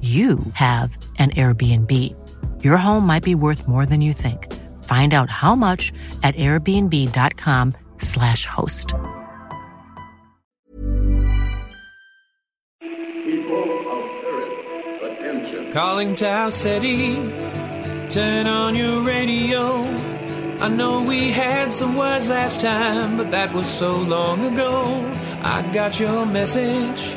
you have an Airbnb. Your home might be worth more than you think. Find out how much at airbnb.com/slash host. People of Earth, attention. Calling Tau City, turn on your radio. I know we had some words last time, but that was so long ago. I got your message.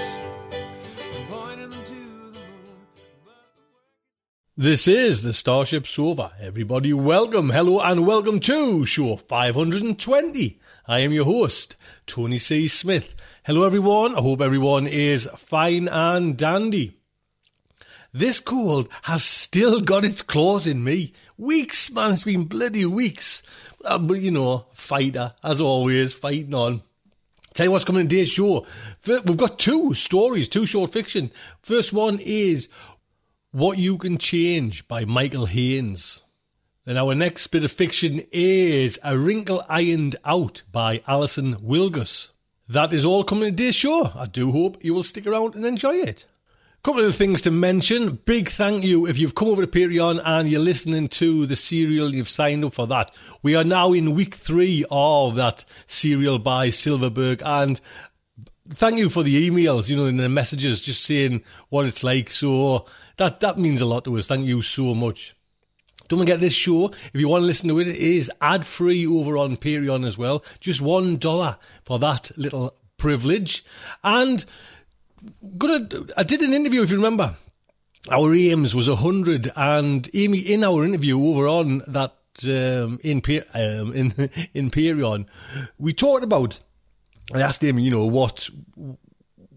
This is the Starship Sofa. Everybody, welcome, hello, and welcome to show 520. I am your host, Tony C. Smith. Hello, everyone. I hope everyone is fine and dandy. This cold has still got its claws in me. Weeks, man, it's been bloody weeks. Uh, but you know, fighter, as always, fighting on. Tell you what's coming in today's show. We've got two stories, two short fiction. First one is What You Can Change by Michael Haynes. And our next bit of fiction is A Wrinkle Ironed Out by Alison Wilgus. That is all coming in today's show. I do hope you will stick around and enjoy it. Couple of things to mention. Big thank you if you've come over to Patreon and you're listening to the serial, you've signed up for that. We are now in week three of that serial by Silverberg and thank you for the emails, you know, and the messages just saying what it's like. So that, that means a lot to us. Thank you so much. Don't forget this show, if you want to listen to it, it is ad free over on Patreon as well. Just one dollar for that little privilege. And gonna I did an interview if you remember. Our aims was hundred and Amy in our interview over on that um, in um, in in Patreon, we talked about I asked Amy, you know, what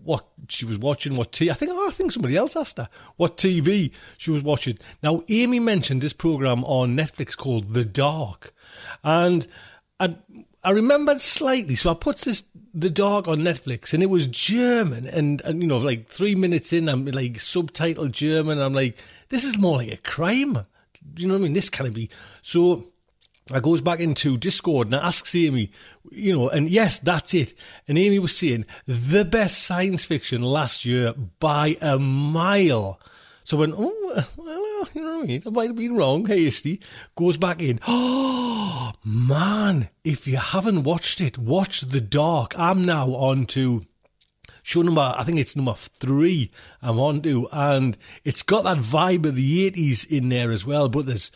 what she was watching, what t- I think oh, I think somebody else asked her what TV she was watching. Now Amy mentioned this program on Netflix called The Dark, and I I remembered slightly, so I put this The Dark on Netflix, and it was German, and, and you know like three minutes in, I'm like subtitled German, I'm like this is more like a crime. Do you know what I mean? This can't be so. I goes back into Discord and asks Amy, you know, and yes, that's it. And Amy was saying the best science fiction last year by a mile. So went, oh, well, you know what I mean? I might have been wrong, hasty. Goes back in. Oh, man, if you haven't watched it, watch The Dark. I'm now on to show number, I think it's number three I'm on to, and it's got that vibe of the 80s in there as well, but there's,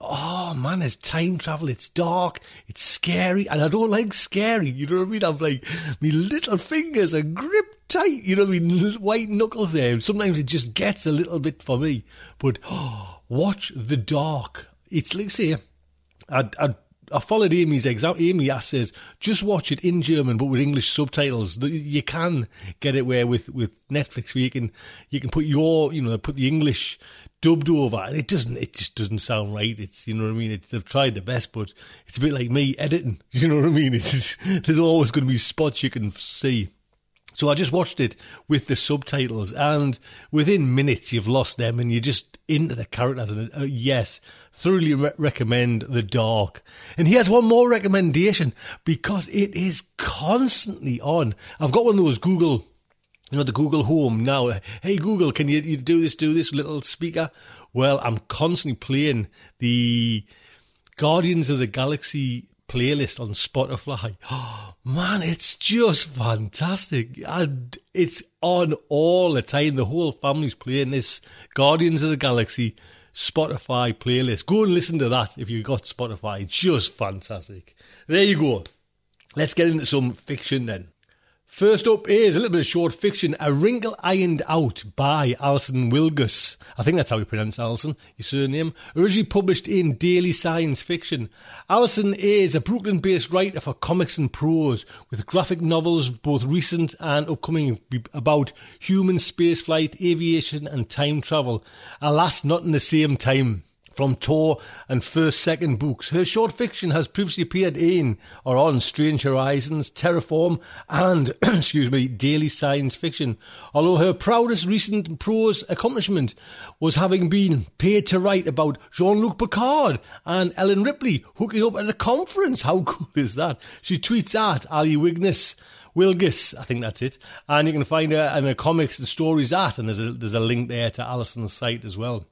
oh man, there's time travel, it's dark, it's scary, and I don't like scary, you know what I mean? I'm like, my little fingers are gripped tight, you know what I mean? White knuckles there, sometimes it just gets a little bit for me, but oh, watch The Dark. It's like, say, I, I, I followed Amy's example. Amy says, just watch it in German, but with English subtitles. You can get it where with, with Netflix, where you can, you can put your, you know, put the English dubbed over, and it doesn't, it just doesn't sound right. It's, you know what I mean? It's, they've tried the best, but it's a bit like me editing. You know what I mean? It's just, there's always going to be spots you can see. So I just watched it with the subtitles, and within minutes you've lost them, and you're just into the characters. And uh, yes, thoroughly re- recommend The Dark. And here's one more recommendation because it is constantly on. I've got one of those Google, you know, the Google Home now. Hey Google, can you, you do this? Do this little speaker? Well, I'm constantly playing the Guardians of the Galaxy playlist on Spotify. Oh, man, it's just fantastic. And it's on all the time. The whole family's playing this Guardians of the Galaxy Spotify playlist. Go and listen to that if you've got Spotify. Just fantastic. There you go. Let's get into some fiction then. First up is a little bit of short fiction, A Wrinkle Ironed Out by Alison Wilgus. I think that's how you pronounce Alison, your surname. Originally published in Daily Science Fiction. Alison is a Brooklyn based writer for comics and prose, with graphic novels, both recent and upcoming, about human spaceflight, aviation, and time travel. Alas, not in the same time from Tor and First Second books. Her short fiction has previously appeared in or on Strange Horizons, Terraform, and, excuse me, Daily Science Fiction. Although her proudest recent prose accomplishment was having been paid to write about Jean-Luc Picard and Ellen Ripley hooking up at a conference. How cool is that? She tweets at Ali Wigness. Wilgis, I think that's it. And you can find her in the comics, the stories at, and there's a, there's a link there to Alison's site as well.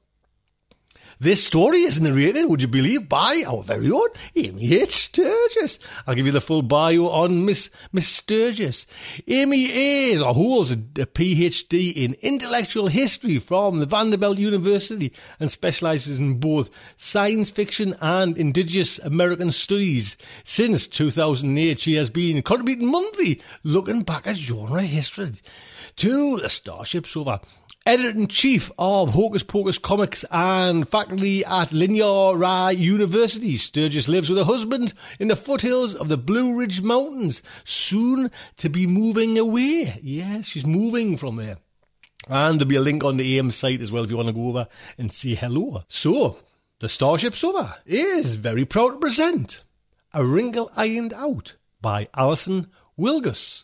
This story is narrated, would you believe, by our very own Amy H. Sturgis. I'll give you the full bio on Miss Miss Sturgis. Amy is or holds a, a PhD in intellectual history from the Vanderbilt University and specializes in both science fiction and indigenous American studies. Since 2008, she has been contributing monthly, looking back at genre history to the Starship Sofa editor in chief of Hocus Pocus Comics and faculty at Lenoir-Rhyne University. Sturgis lives with her husband in the foothills of the Blue Ridge Mountains, soon to be moving away. Yes, she's moving from there. And there'll be a link on the AM site as well if you want to go over and say hello. So, the Starship Sofa is very proud to present A Wrinkle Ironed Out by Alison Wilgus.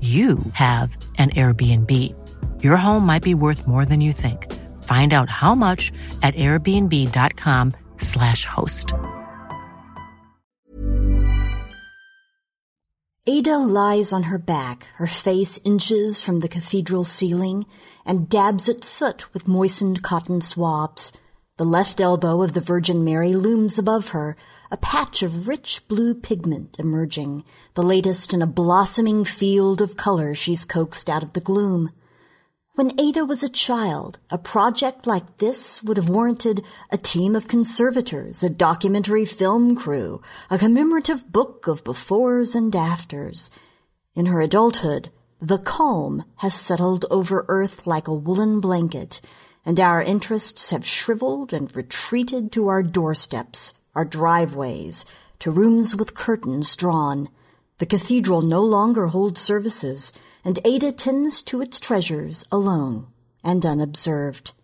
you have an Airbnb. Your home might be worth more than you think. Find out how much at airbnb.com/slash host. Ada lies on her back, her face inches from the cathedral ceiling, and dabs at soot with moistened cotton swabs. The left elbow of the Virgin Mary looms above her, a patch of rich blue pigment emerging, the latest in a blossoming field of color she's coaxed out of the gloom. When Ada was a child, a project like this would have warranted a team of conservators, a documentary film crew, a commemorative book of befores and afters. In her adulthood, the calm has settled over Earth like a woolen blanket, and our interests have shriveled and retreated to our doorsteps, our driveways, to rooms with curtains drawn. The cathedral no longer holds services, and Ada tends to its treasures alone and unobserved.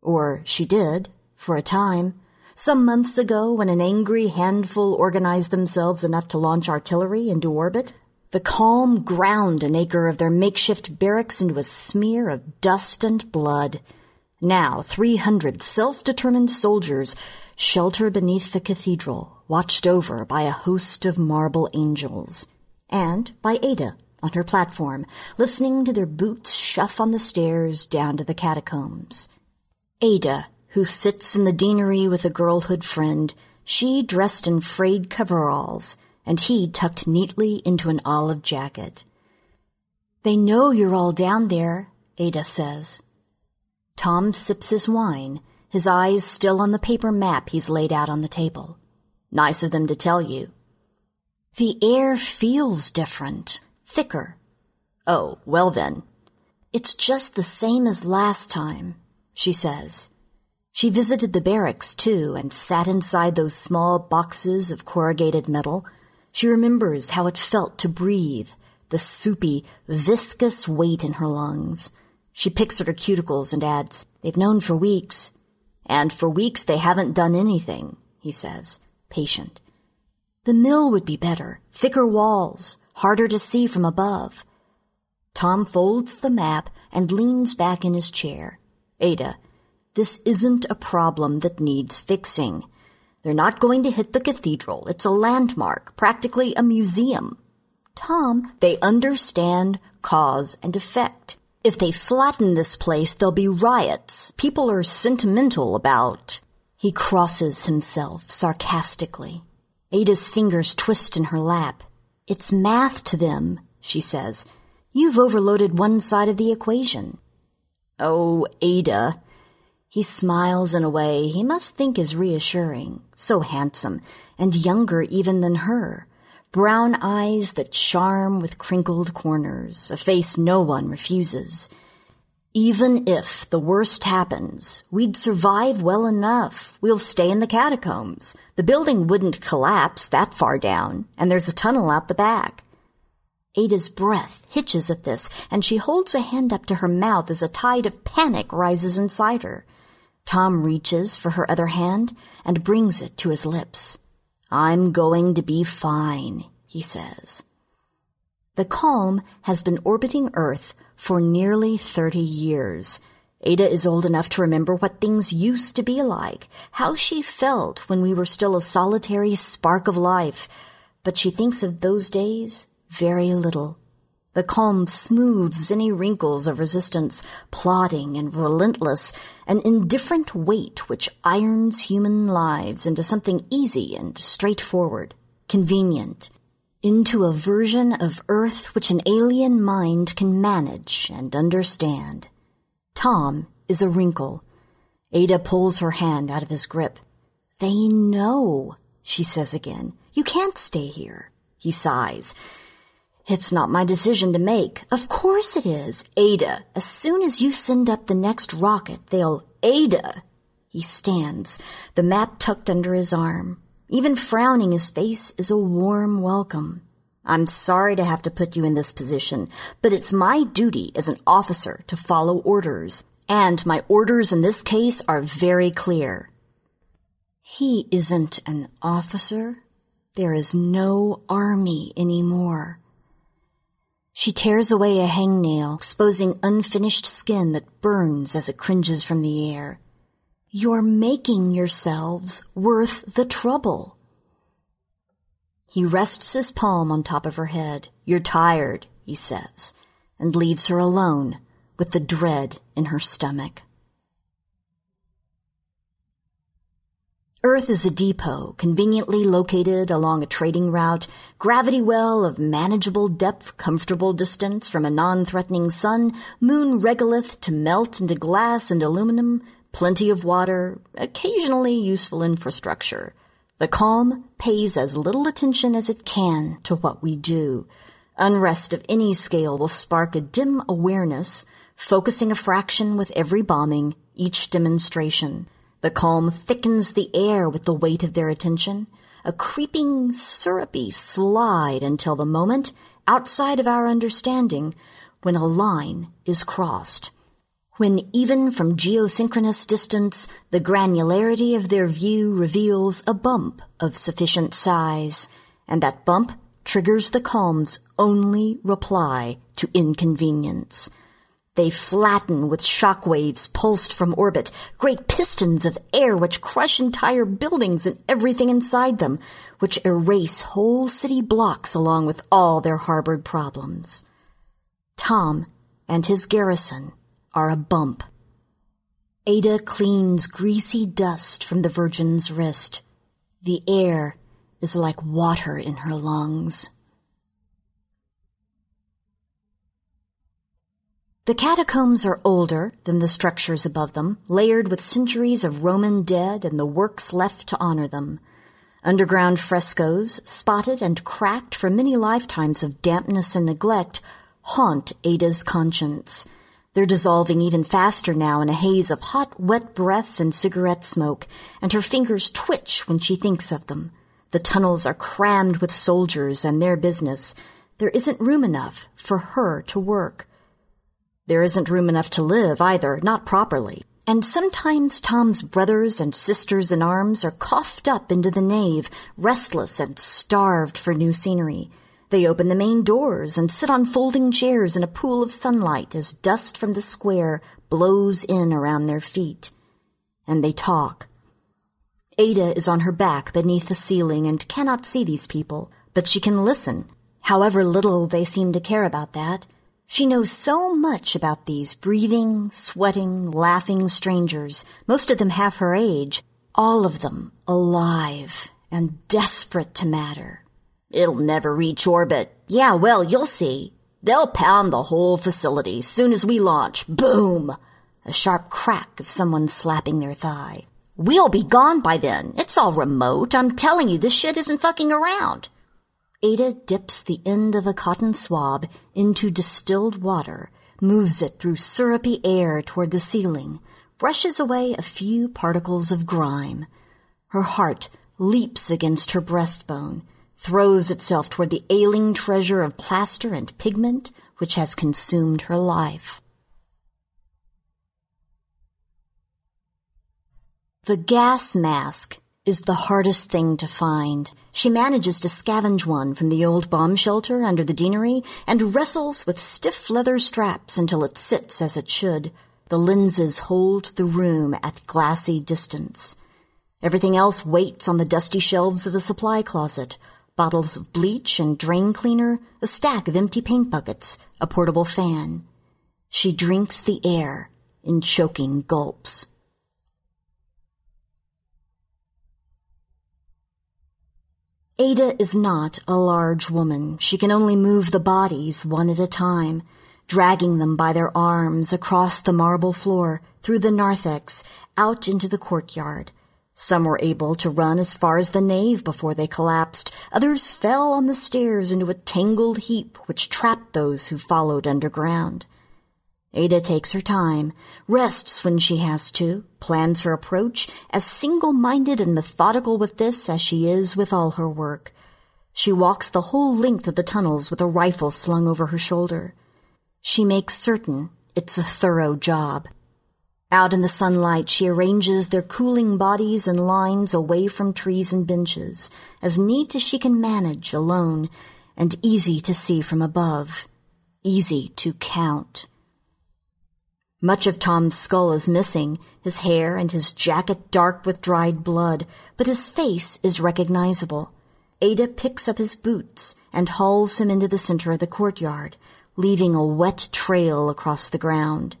Or she did, for a time, some months ago when an angry handful organized themselves enough to launch artillery into orbit. The calm ground an acre of their makeshift barracks into a smear of dust and blood. Now, 300 self-determined soldiers shelter beneath the cathedral, watched over by a host of marble angels. And by Ada on her platform, listening to their boots shuff on the stairs down to the catacombs. Ada, who sits in the deanery with a girlhood friend, she dressed in frayed coveralls, and he tucked neatly into an olive jacket. They know you're all down there, Ada says. Tom sips his wine, his eyes still on the paper map he's laid out on the table. Nice of them to tell you. The air feels different, thicker. Oh, well then. It's just the same as last time, she says. She visited the barracks, too, and sat inside those small boxes of corrugated metal. She remembers how it felt to breathe, the soupy, viscous weight in her lungs. She picks at her cuticles and adds, They've known for weeks. And for weeks they haven't done anything, he says, patient. The mill would be better, thicker walls, harder to see from above. Tom folds the map and leans back in his chair. Ada, this isn't a problem that needs fixing. They're not going to hit the cathedral. It's a landmark, practically a museum. Tom, they understand cause and effect. If they flatten this place, there'll be riots. People are sentimental about. He crosses himself sarcastically. Ada's fingers twist in her lap. It's math to them, she says. You've overloaded one side of the equation. Oh, Ada. He smiles in a way he must think is reassuring. So handsome, and younger even than her brown eyes that charm with crinkled corners, a face no one refuses. Even if the worst happens, we'd survive well enough. We'll stay in the catacombs. The building wouldn't collapse that far down, and there's a tunnel out the back. Ada's breath hitches at this, and she holds a hand up to her mouth as a tide of panic rises inside her. Tom reaches for her other hand and brings it to his lips. I'm going to be fine, he says. The Calm has been orbiting Earth for nearly 30 years. Ada is old enough to remember what things used to be like, how she felt when we were still a solitary spark of life, but she thinks of those days very little. The calm smooths any wrinkles of resistance, plodding and relentless, an indifferent weight which irons human lives into something easy and straightforward, convenient, into a version of Earth which an alien mind can manage and understand. Tom is a wrinkle. Ada pulls her hand out of his grip. They know, she says again. You can't stay here. He sighs. It's not my decision to make. Of course it is. Ada, as soon as you send up the next rocket, they'll, Ada. He stands, the map tucked under his arm. Even frowning his face is a warm welcome. I'm sorry to have to put you in this position, but it's my duty as an officer to follow orders, and my orders in this case are very clear. He isn't an officer. There is no army anymore. She tears away a hangnail, exposing unfinished skin that burns as it cringes from the air. You're making yourselves worth the trouble. He rests his palm on top of her head. You're tired, he says, and leaves her alone with the dread in her stomach. Earth is a depot conveniently located along a trading route, gravity well of manageable depth, comfortable distance from a non-threatening sun, moon regolith to melt into glass and aluminum, plenty of water, occasionally useful infrastructure. The calm pays as little attention as it can to what we do. Unrest of any scale will spark a dim awareness, focusing a fraction with every bombing, each demonstration. The calm thickens the air with the weight of their attention, a creeping, syrupy slide until the moment, outside of our understanding, when a line is crossed. When even from geosynchronous distance, the granularity of their view reveals a bump of sufficient size, and that bump triggers the calm's only reply to inconvenience. They flatten with shock waves pulsed from orbit, great pistons of air which crush entire buildings and everything inside them, which erase whole city blocks along with all their harbored problems. Tom and his garrison are a bump. Ada cleans greasy dust from the Virgin's wrist. The air is like water in her lungs. The catacombs are older than the structures above them, layered with centuries of Roman dead and the works left to honor them. Underground frescoes, spotted and cracked for many lifetimes of dampness and neglect, haunt Ada's conscience. They're dissolving even faster now in a haze of hot, wet breath and cigarette smoke, and her fingers twitch when she thinks of them. The tunnels are crammed with soldiers and their business. There isn't room enough for her to work. There isn't room enough to live either, not properly. And sometimes Tom's brothers and sisters in arms are coughed up into the nave, restless and starved for new scenery. They open the main doors and sit on folding chairs in a pool of sunlight as dust from the square blows in around their feet. And they talk. Ada is on her back beneath the ceiling and cannot see these people, but she can listen, however little they seem to care about that. She knows so much about these breathing, sweating, laughing strangers, most of them half her age, all of them alive and desperate to matter. It'll never reach orbit. Yeah, well, you'll see. They'll pound the whole facility soon as we launch. Boom! A sharp crack of someone slapping their thigh. We'll be gone by then. It's all remote. I'm telling you, this shit isn't fucking around. Ada dips the end of a cotton swab into distilled water, moves it through syrupy air toward the ceiling, brushes away a few particles of grime. Her heart leaps against her breastbone, throws itself toward the ailing treasure of plaster and pigment which has consumed her life. The gas mask is the hardest thing to find. She manages to scavenge one from the old bomb shelter under the deanery and wrestles with stiff leather straps until it sits as it should. The lenses hold the room at glassy distance. Everything else waits on the dusty shelves of the supply closet. Bottles of bleach and drain cleaner, a stack of empty paint buckets, a portable fan. She drinks the air in choking gulps. Ada is not a large woman. She can only move the bodies one at a time, dragging them by their arms across the marble floor, through the narthex, out into the courtyard. Some were able to run as far as the nave before they collapsed. Others fell on the stairs into a tangled heap which trapped those who followed underground. Ada takes her time, rests when she has to, plans her approach, as single-minded and methodical with this as she is with all her work. She walks the whole length of the tunnels with a rifle slung over her shoulder. She makes certain it's a thorough job. Out in the sunlight, she arranges their cooling bodies in lines away from trees and benches, as neat as she can manage alone, and easy to see from above, easy to count. Much of Tom's skull is missing, his hair and his jacket dark with dried blood, but his face is recognizable. Ada picks up his boots and hauls him into the center of the courtyard, leaving a wet trail across the ground.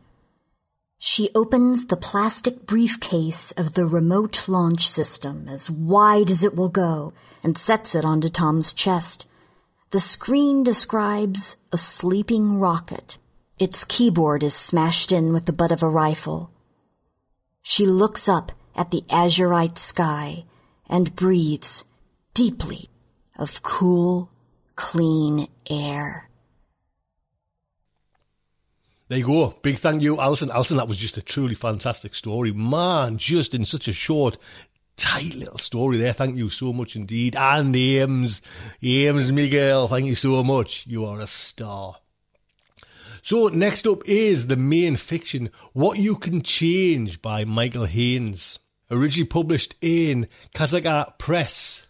She opens the plastic briefcase of the remote launch system as wide as it will go and sets it onto Tom's chest. The screen describes a sleeping rocket. Its keyboard is smashed in with the butt of a rifle. She looks up at the azurite sky and breathes deeply of cool, clean air. There you go. Big thank you, Alison. Alison, that was just a truly fantastic story. Man, just in such a short, tight little story there. Thank you so much indeed. And Ames, Ames Miguel, thank you so much. You are a star. So next up is the main fiction, What You Can Change by Michael Haynes. Originally published in Kazka Press.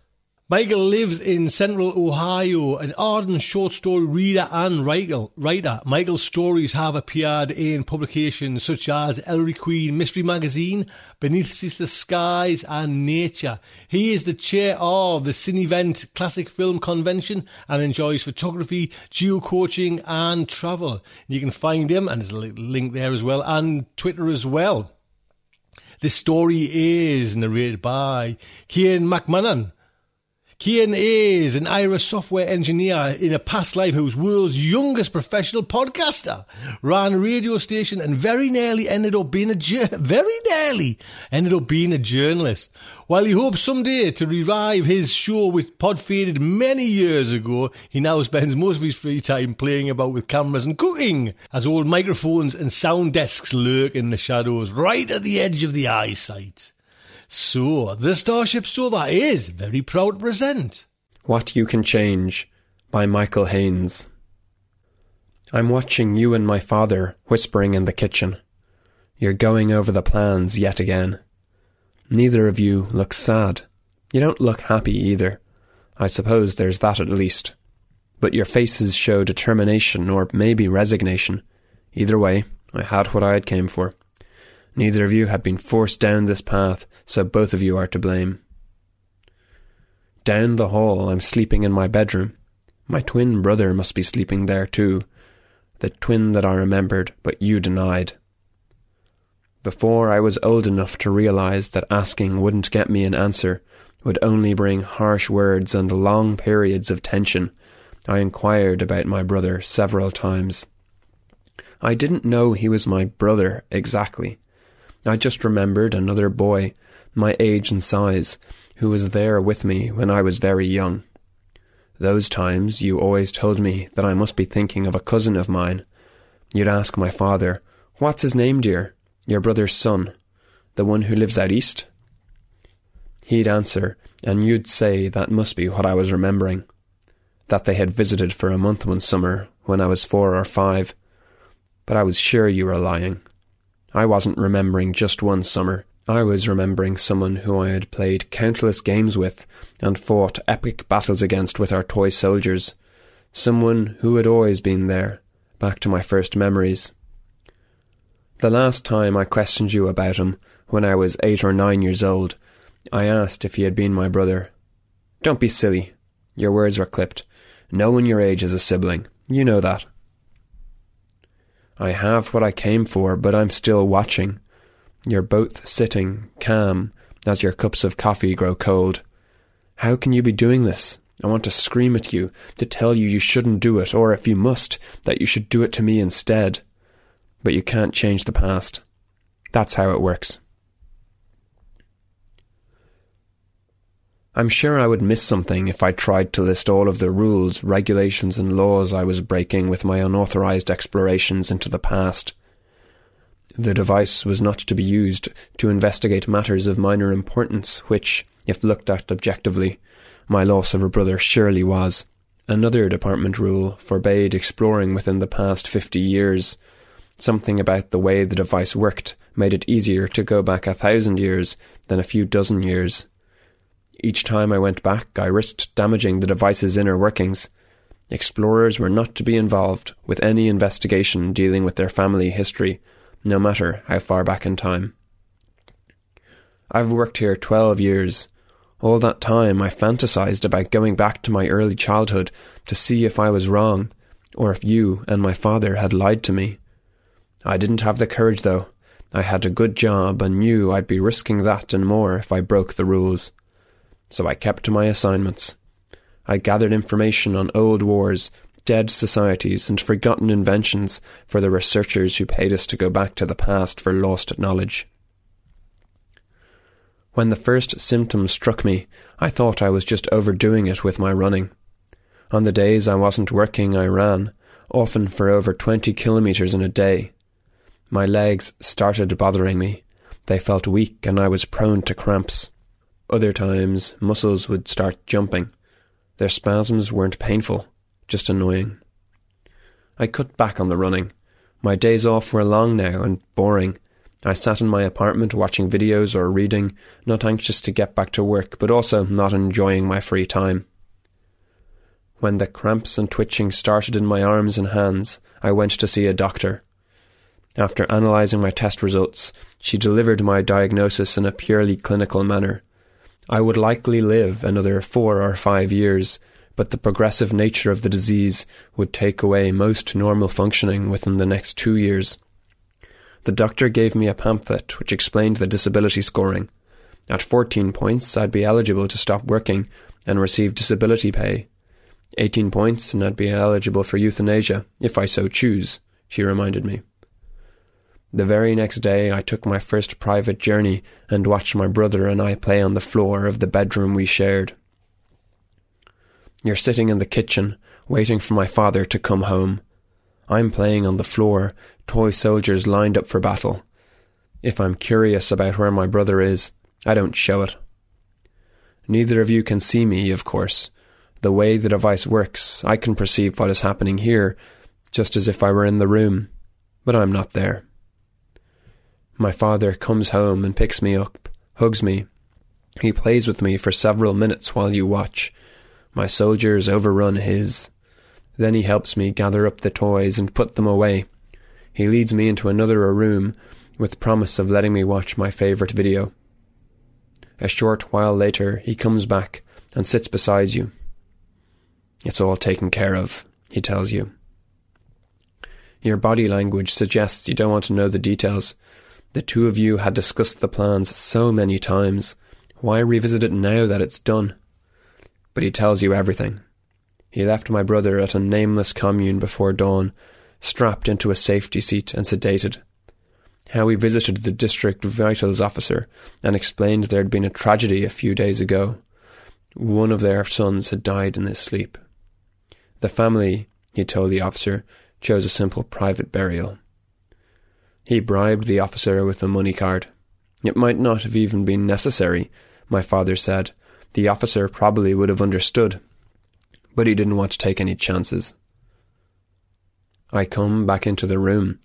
Michael lives in central Ohio, an ardent short story reader and writer. Michael's stories have appeared in publications such as Ellery Queen Mystery Magazine, Beneath Ceaseless Skies, and Nature. He is the chair of the Cinevent Classic Film Convention and enjoys photography, geocaching, and travel. You can find him, and there's a link there as well, and Twitter as well. This story is narrated by Cian McMahon. Cian is an Irish software engineer in a past life who was world's youngest professional podcaster, ran a radio station and very nearly ended up being a very nearly ended up being a journalist. While he hopes someday to revive his show with Pod faded many years ago, he now spends most of his free time playing about with cameras and cooking, as old microphones and sound desks lurk in the shadows right at the edge of the eyesight. So, the Starship Sofa is very proud to present What You Can Change by Michael Haynes. I'm watching you and my father whispering in the kitchen. You're going over the plans yet again. Neither of you looks sad. You don't look happy either. I suppose there's that at least. But your faces show determination or maybe resignation. Either way, I had what I had came for. Neither of you have been forced down this path, so both of you are to blame. Down the hall, I'm sleeping in my bedroom. My twin brother must be sleeping there too. The twin that I remembered, but you denied. Before I was old enough to realize that asking wouldn't get me an answer, would only bring harsh words and long periods of tension, I inquired about my brother several times. I didn't know he was my brother exactly. I just remembered another boy, my age and size, who was there with me when I was very young. Those times you always told me that I must be thinking of a cousin of mine. You'd ask my father, What's his name, dear? Your brother's son. The one who lives out east? He'd answer, and you'd say that must be what I was remembering. That they had visited for a month one summer when I was four or five. But I was sure you were lying. I wasn't remembering just one summer. I was remembering someone who I had played countless games with and fought epic battles against with our toy soldiers. Someone who had always been there, back to my first memories. The last time I questioned you about him, when I was eight or nine years old, I asked if he had been my brother. Don't be silly. Your words were clipped. No one your age is a sibling. You know that. I have what I came for, but I'm still watching. You're both sitting, calm, as your cups of coffee grow cold. How can you be doing this? I want to scream at you, to tell you you shouldn't do it, or if you must, that you should do it to me instead. But you can't change the past. That's how it works. I'm sure I would miss something if I tried to list all of the rules, regulations, and laws I was breaking with my unauthorized explorations into the past. The device was not to be used to investigate matters of minor importance, which, if looked at objectively, my loss of a brother surely was. Another department rule forbade exploring within the past fifty years. Something about the way the device worked made it easier to go back a thousand years than a few dozen years. Each time I went back, I risked damaging the device's inner workings. Explorers were not to be involved with any investigation dealing with their family history, no matter how far back in time. I've worked here twelve years. All that time I fantasized about going back to my early childhood to see if I was wrong, or if you and my father had lied to me. I didn't have the courage, though. I had a good job and knew I'd be risking that and more if I broke the rules. So I kept to my assignments. I gathered information on old wars, dead societies, and forgotten inventions for the researchers who paid us to go back to the past for lost knowledge. When the first symptoms struck me, I thought I was just overdoing it with my running. On the days I wasn't working, I ran, often for over 20 kilometres in a day. My legs started bothering me. They felt weak and I was prone to cramps. Other times, muscles would start jumping. Their spasms weren't painful, just annoying. I cut back on the running. My days off were long now and boring. I sat in my apartment watching videos or reading, not anxious to get back to work, but also not enjoying my free time. When the cramps and twitching started in my arms and hands, I went to see a doctor. After analysing my test results, she delivered my diagnosis in a purely clinical manner. I would likely live another four or five years, but the progressive nature of the disease would take away most normal functioning within the next two years. The doctor gave me a pamphlet which explained the disability scoring. At 14 points, I'd be eligible to stop working and receive disability pay. 18 points, and I'd be eligible for euthanasia, if I so choose, she reminded me. The very next day, I took my first private journey and watched my brother and I play on the floor of the bedroom we shared. You're sitting in the kitchen, waiting for my father to come home. I'm playing on the floor, toy soldiers lined up for battle. If I'm curious about where my brother is, I don't show it. Neither of you can see me, of course. The way the device works, I can perceive what is happening here, just as if I were in the room, but I'm not there. My father comes home and picks me up, hugs me. He plays with me for several minutes while you watch. My soldiers overrun his. Then he helps me gather up the toys and put them away. He leads me into another room with promise of letting me watch my favourite video. A short while later, he comes back and sits beside you. It's all taken care of, he tells you. Your body language suggests you don't want to know the details, the two of you had discussed the plans so many times. Why revisit it now that it's done? But he tells you everything. He left my brother at a nameless commune before dawn, strapped into a safety seat and sedated. How he visited the district vitals officer and explained there had been a tragedy a few days ago. One of their sons had died in his sleep. The family, he told the officer, chose a simple private burial. He bribed the officer with a money card. It might not have even been necessary, my father said. The officer probably would have understood. But he didn't want to take any chances. I come back into the room,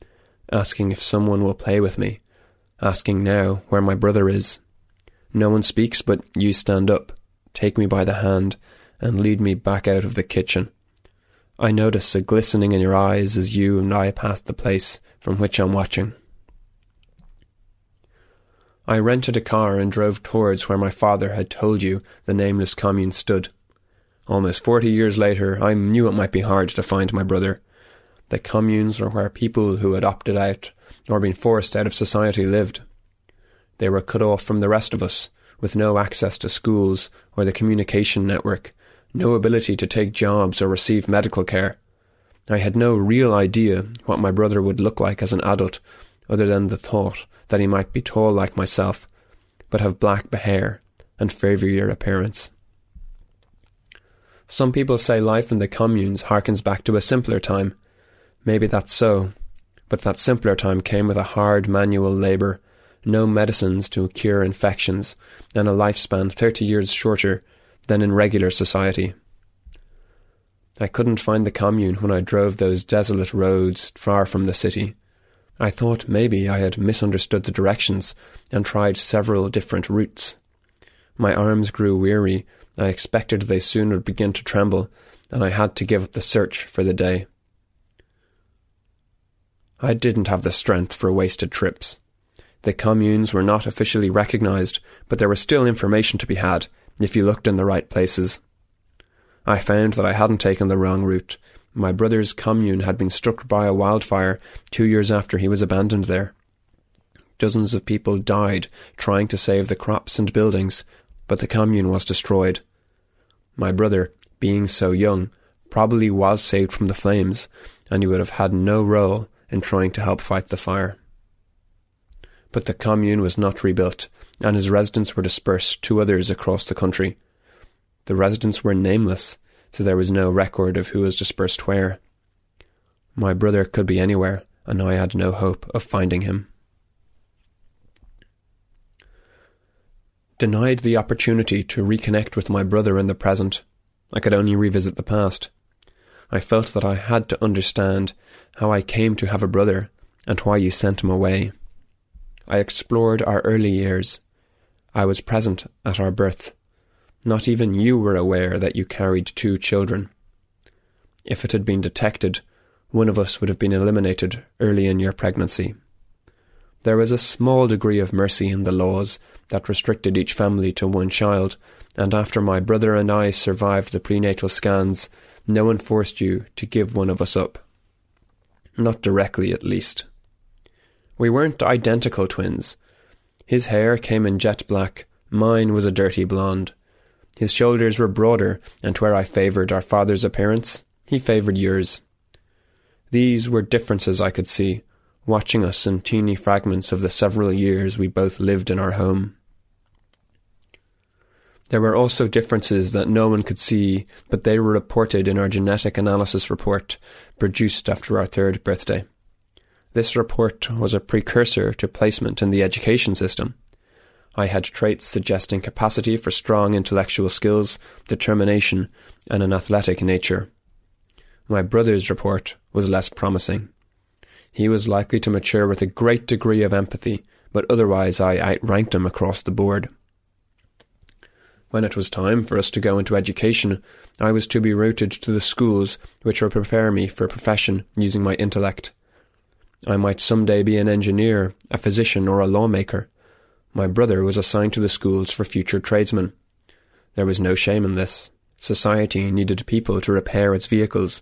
asking if someone will play with me, asking now where my brother is. No one speaks, but you stand up, take me by the hand, and lead me back out of the kitchen. I notice a glistening in your eyes as you and I pass the place from which I'm watching. I rented a car and drove towards where my father had told you the nameless commune stood. Almost forty years later, I knew it might be hard to find my brother. The communes were where people who had opted out or been forced out of society lived. They were cut off from the rest of us, with no access to schools or the communication network, no ability to take jobs or receive medical care. I had no real idea what my brother would look like as an adult, other than the thought that he might be tall like myself, but have black hair and favourier appearance. Some people say life in the communes harkens back to a simpler time. Maybe that's so, but that simpler time came with a hard manual labour, no medicines to cure infections, and a lifespan thirty years shorter than in regular society. I couldn't find the commune when I drove those desolate roads far from the city. I thought maybe I had misunderstood the directions and tried several different routes. My arms grew weary, I expected they soon would begin to tremble, and I had to give up the search for the day. I didn't have the strength for wasted trips. The communes were not officially recognized, but there was still information to be had if you looked in the right places. I found that I hadn't taken the wrong route. My brother's commune had been struck by a wildfire two years after he was abandoned there. Dozens of people died trying to save the crops and buildings, but the commune was destroyed. My brother, being so young, probably was saved from the flames, and he would have had no role in trying to help fight the fire. But the commune was not rebuilt, and his residents were dispersed to others across the country. The residents were nameless, so there was no record of who was dispersed where. My brother could be anywhere, and I had no hope of finding him. Denied the opportunity to reconnect with my brother in the present, I could only revisit the past. I felt that I had to understand how I came to have a brother and why you sent him away. I explored our early years. I was present at our birth. Not even you were aware that you carried two children. If it had been detected, one of us would have been eliminated early in your pregnancy. There was a small degree of mercy in the laws that restricted each family to one child, and after my brother and I survived the prenatal scans, no one forced you to give one of us up. Not directly, at least. We weren't identical twins. His hair came in jet black, mine was a dirty blonde. His shoulders were broader, and where I favoured our father's appearance, he favoured yours. These were differences I could see, watching us in teeny fragments of the several years we both lived in our home. There were also differences that no one could see, but they were reported in our genetic analysis report, produced after our third birthday. This report was a precursor to placement in the education system. I had traits suggesting capacity for strong intellectual skills, determination, and an athletic nature. My brother's report was less promising. He was likely to mature with a great degree of empathy, but otherwise I outranked him across the board. When it was time for us to go into education, I was to be routed to the schools which would prepare me for a profession using my intellect. I might some day be an engineer, a physician, or a lawmaker. My brother was assigned to the schools for future tradesmen. There was no shame in this. Society needed people to repair its vehicles,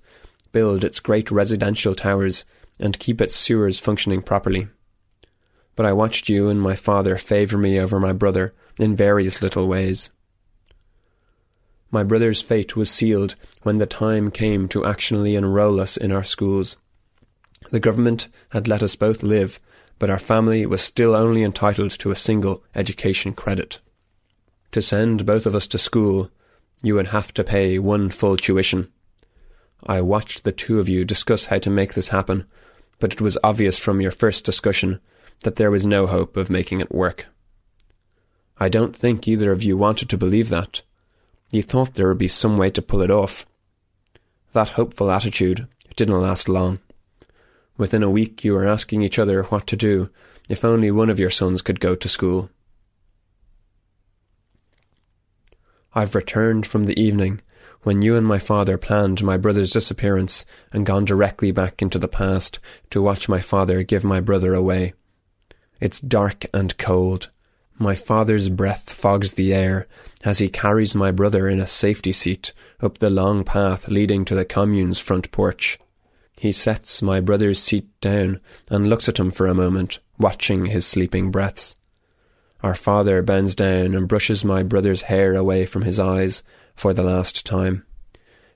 build its great residential towers, and keep its sewers functioning properly. But I watched you and my father favour me over my brother in various little ways. My brother's fate was sealed when the time came to actually enrol us in our schools. The government had let us both live, but our family was still only entitled to a single education credit. To send both of us to school, you would have to pay one full tuition. I watched the two of you discuss how to make this happen, but it was obvious from your first discussion that there was no hope of making it work. I don't think either of you wanted to believe that, you thought there would be some way to pull it off. That hopeful attitude didn't last long. Within a week, you were asking each other what to do if only one of your sons could go to school. I've returned from the evening when you and my father planned my brother's disappearance and gone directly back into the past to watch my father give my brother away. It's dark and cold. My father's breath fogs the air as he carries my brother in a safety seat up the long path leading to the commune's front porch. He sets my brother's seat down and looks at him for a moment, watching his sleeping breaths. Our father bends down and brushes my brother's hair away from his eyes for the last time.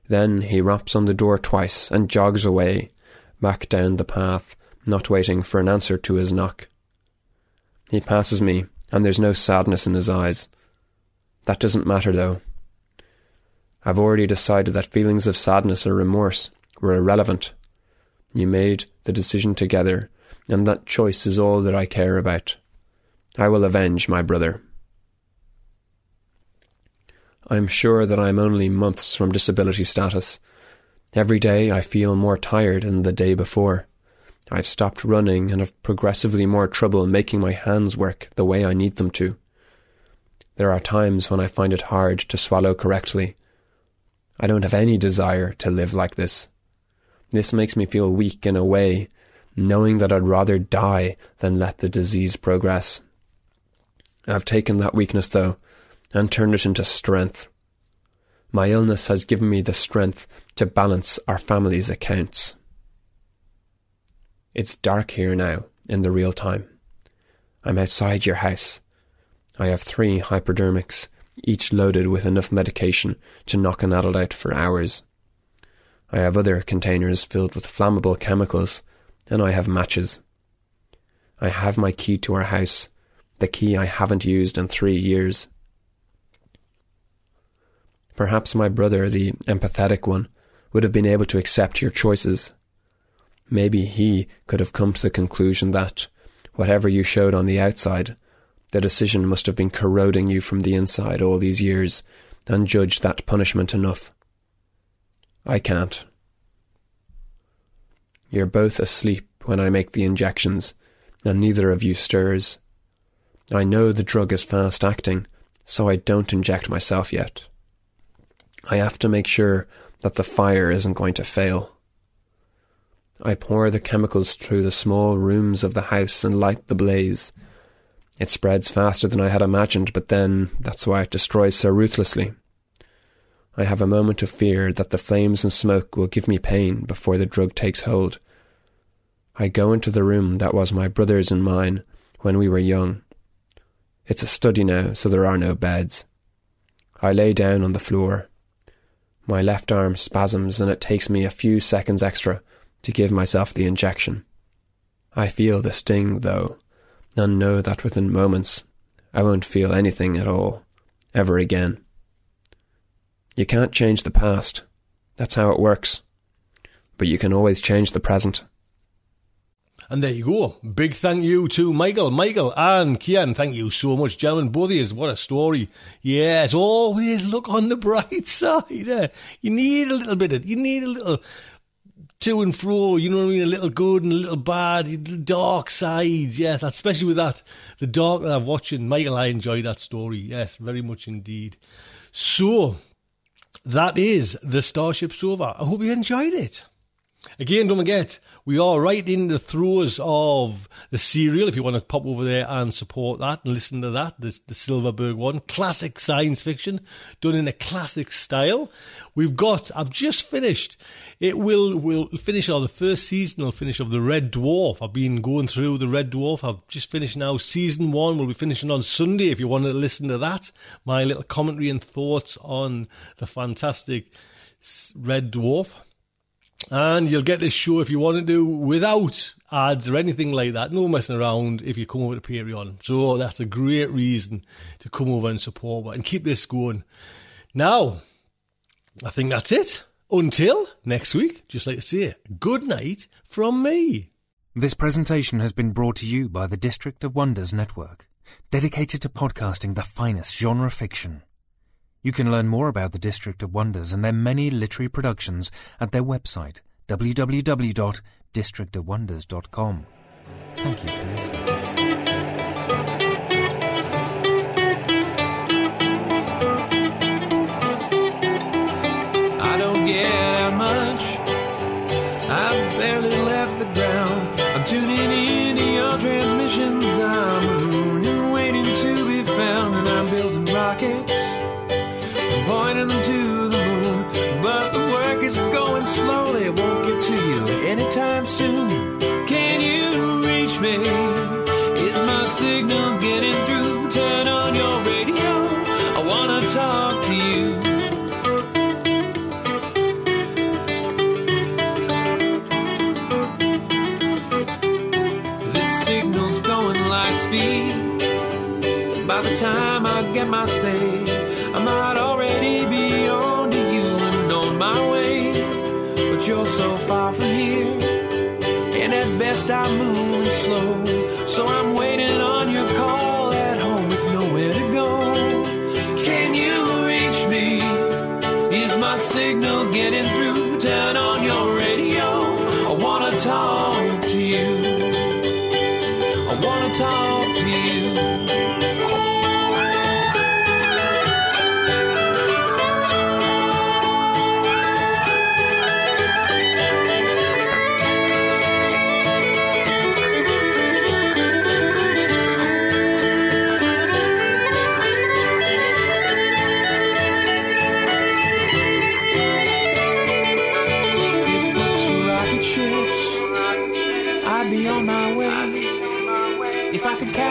Then he raps on the door twice and jogs away, back down the path, not waiting for an answer to his knock. He passes me, and there's no sadness in his eyes. That doesn't matter, though. I've already decided that feelings of sadness or remorse were irrelevant. You made the decision together, and that choice is all that I care about. I will avenge my brother. I am sure that I am only months from disability status. Every day I feel more tired than the day before. I've stopped running and have progressively more trouble making my hands work the way I need them to. There are times when I find it hard to swallow correctly. I don't have any desire to live like this. This makes me feel weak in a way, knowing that I'd rather die than let the disease progress. I've taken that weakness, though, and turned it into strength. My illness has given me the strength to balance our family's accounts. It's dark here now, in the real time. I'm outside your house. I have three hypodermics, each loaded with enough medication to knock an adult out for hours. I have other containers filled with flammable chemicals, and I have matches. I have my key to our house, the key I haven't used in three years. Perhaps my brother, the empathetic one, would have been able to accept your choices. Maybe he could have come to the conclusion that, whatever you showed on the outside, the decision must have been corroding you from the inside all these years, and judged that punishment enough. I can't. You're both asleep when I make the injections, and neither of you stirs. I know the drug is fast acting, so I don't inject myself yet. I have to make sure that the fire isn't going to fail. I pour the chemicals through the small rooms of the house and light the blaze. It spreads faster than I had imagined, but then that's why it destroys so ruthlessly. I have a moment of fear that the flames and smoke will give me pain before the drug takes hold. I go into the room that was my brother's and mine when we were young. It's a study now, so there are no beds. I lay down on the floor. My left arm spasms, and it takes me a few seconds extra to give myself the injection. I feel the sting, though, and know that within moments I won't feel anything at all, ever again. You can't change the past. That's how it works. But you can always change the present. And there you go. Big thank you to Michael, Michael and Kian. Thank you so much, gentlemen. Both of you. What a story. Yes, always look on the bright side. Eh? You need a little bit of, you need a little to and fro, you know what I mean? A little good and a little bad, dark sides, yes, especially with that, the dark that I'm watching. Michael, I enjoy that story, yes, very much indeed. So, that is the Starship Sofa. I hope you enjoyed it. Again, don't forget, we are right in the throes of the serial. If you want to pop over there and support that and listen to that, the, the Silverberg one, classic science fiction done in a classic style. We've got, I've just finished. It will will finish, or the first season will finish of the Red Dwarf. I've been going through the Red Dwarf. I've just finished now. Season one We'll be finishing on Sunday. If you want to listen to that, my little commentary and thoughts on the fantastic Red Dwarf. And you'll get this show if you want to do without ads or anything like that. No messing around if you come over to Patreon. So that's a great reason to come over and support and keep this going. Now, I think that's it. Until next week, just like to say, good night from me. This presentation has been brought to you by the District of Wonders Network, dedicated to podcasting the finest genre fiction. You can learn more about the District of Wonders and their many literary productions at their website, www.districtofwonders.com. Thank you for listening. Get out much. I've barely left the ground. I'm tuning into your transmissions. I'm mooning, waiting to be found, and I'm building rockets, and pointing them to the moon. But the work is going slowly. It won't get to you anytime soon. Can you reach me? Is my signal getting through? Turn on your radio. I wanna talk time I get my say, I might already be on to you and on my way. But you're so far from here, and at best I'm moving slow. So I'm waiting on your call at home with nowhere to go. Can you reach me? Is my signal getting through? Turn on your radio. I wanna talk to you. I wanna talk to you.